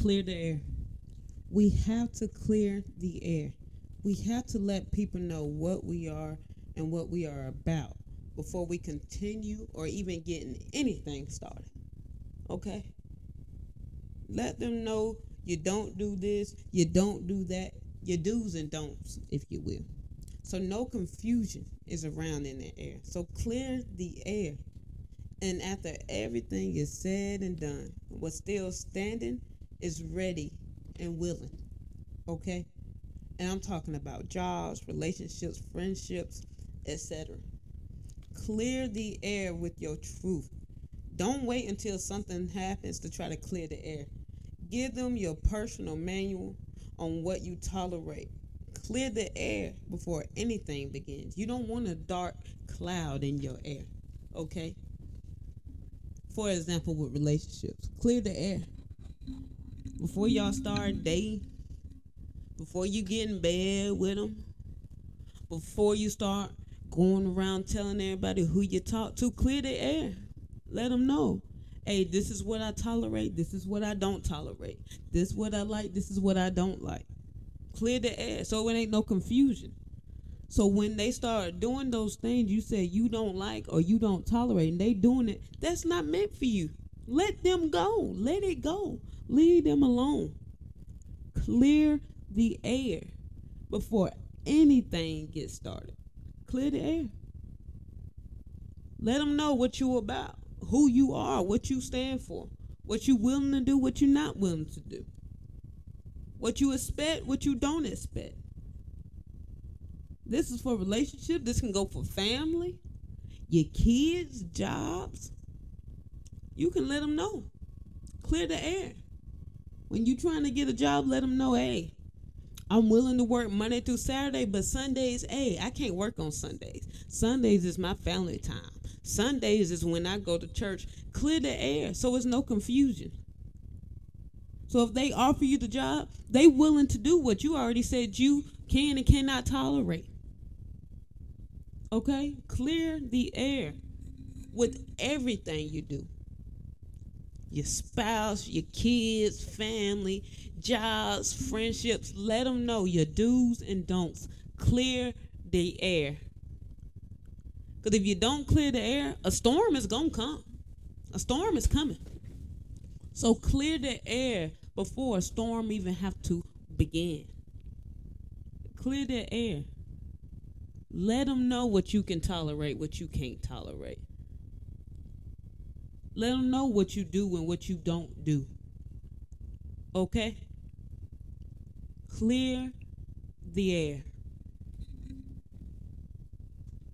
Clear the air. We have to clear the air. We have to let people know what we are and what we are about before we continue or even getting anything started. Okay? Let them know you don't do this, you don't do that, your do's and don'ts, if you will. So no confusion is around in the air. So clear the air. And after everything is said and done, what's still standing is ready and willing. Okay? And I'm talking about jobs, relationships, friendships, etc. Clear the air with your truth. Don't wait until something happens to try to clear the air. Give them your personal manual on what you tolerate. Clear the air before anything begins. You don't want a dark cloud in your air. Okay? For example, with relationships, clear the air. Before y'all start dating, before you get in bed with them, before you start going around telling everybody who you talk to, clear the air. Let them know. Hey, this is what I tolerate. This is what I don't tolerate. This is what I like. This is what I don't like. Clear the air so it ain't no confusion. So when they start doing those things you say you don't like or you don't tolerate and they doing it, that's not meant for you. Let them go. Let it go. Leave them alone. Clear the air before anything gets started. Clear the air. Let them know what you're about, who you are, what you stand for, what you're willing to do, what you're not willing to do. What you expect, what you don't expect. This is for relationship. This can go for family, your kids, jobs. You can let them know. Clear the air. When you're trying to get a job, let them know, hey, I'm willing to work Monday through Saturday, but Sundays, hey, I can't work on Sundays. Sundays is my family time. Sundays is when I go to church. Clear the air so it's no confusion. So if they offer you the job, they willing to do what you already said you can and cannot tolerate. Okay? Clear the air with everything you do. Your spouse, your kids, family, jobs, friendships, let them know your do's and don'ts. Clear the air. Because if you don't clear the air, a storm is going to come. A storm is coming. So clear the air before a storm even have to begin. Clear the air. Let them know what you can tolerate, what you can't tolerate. Let them know what you do and what you don't do. Okay? Clear the air.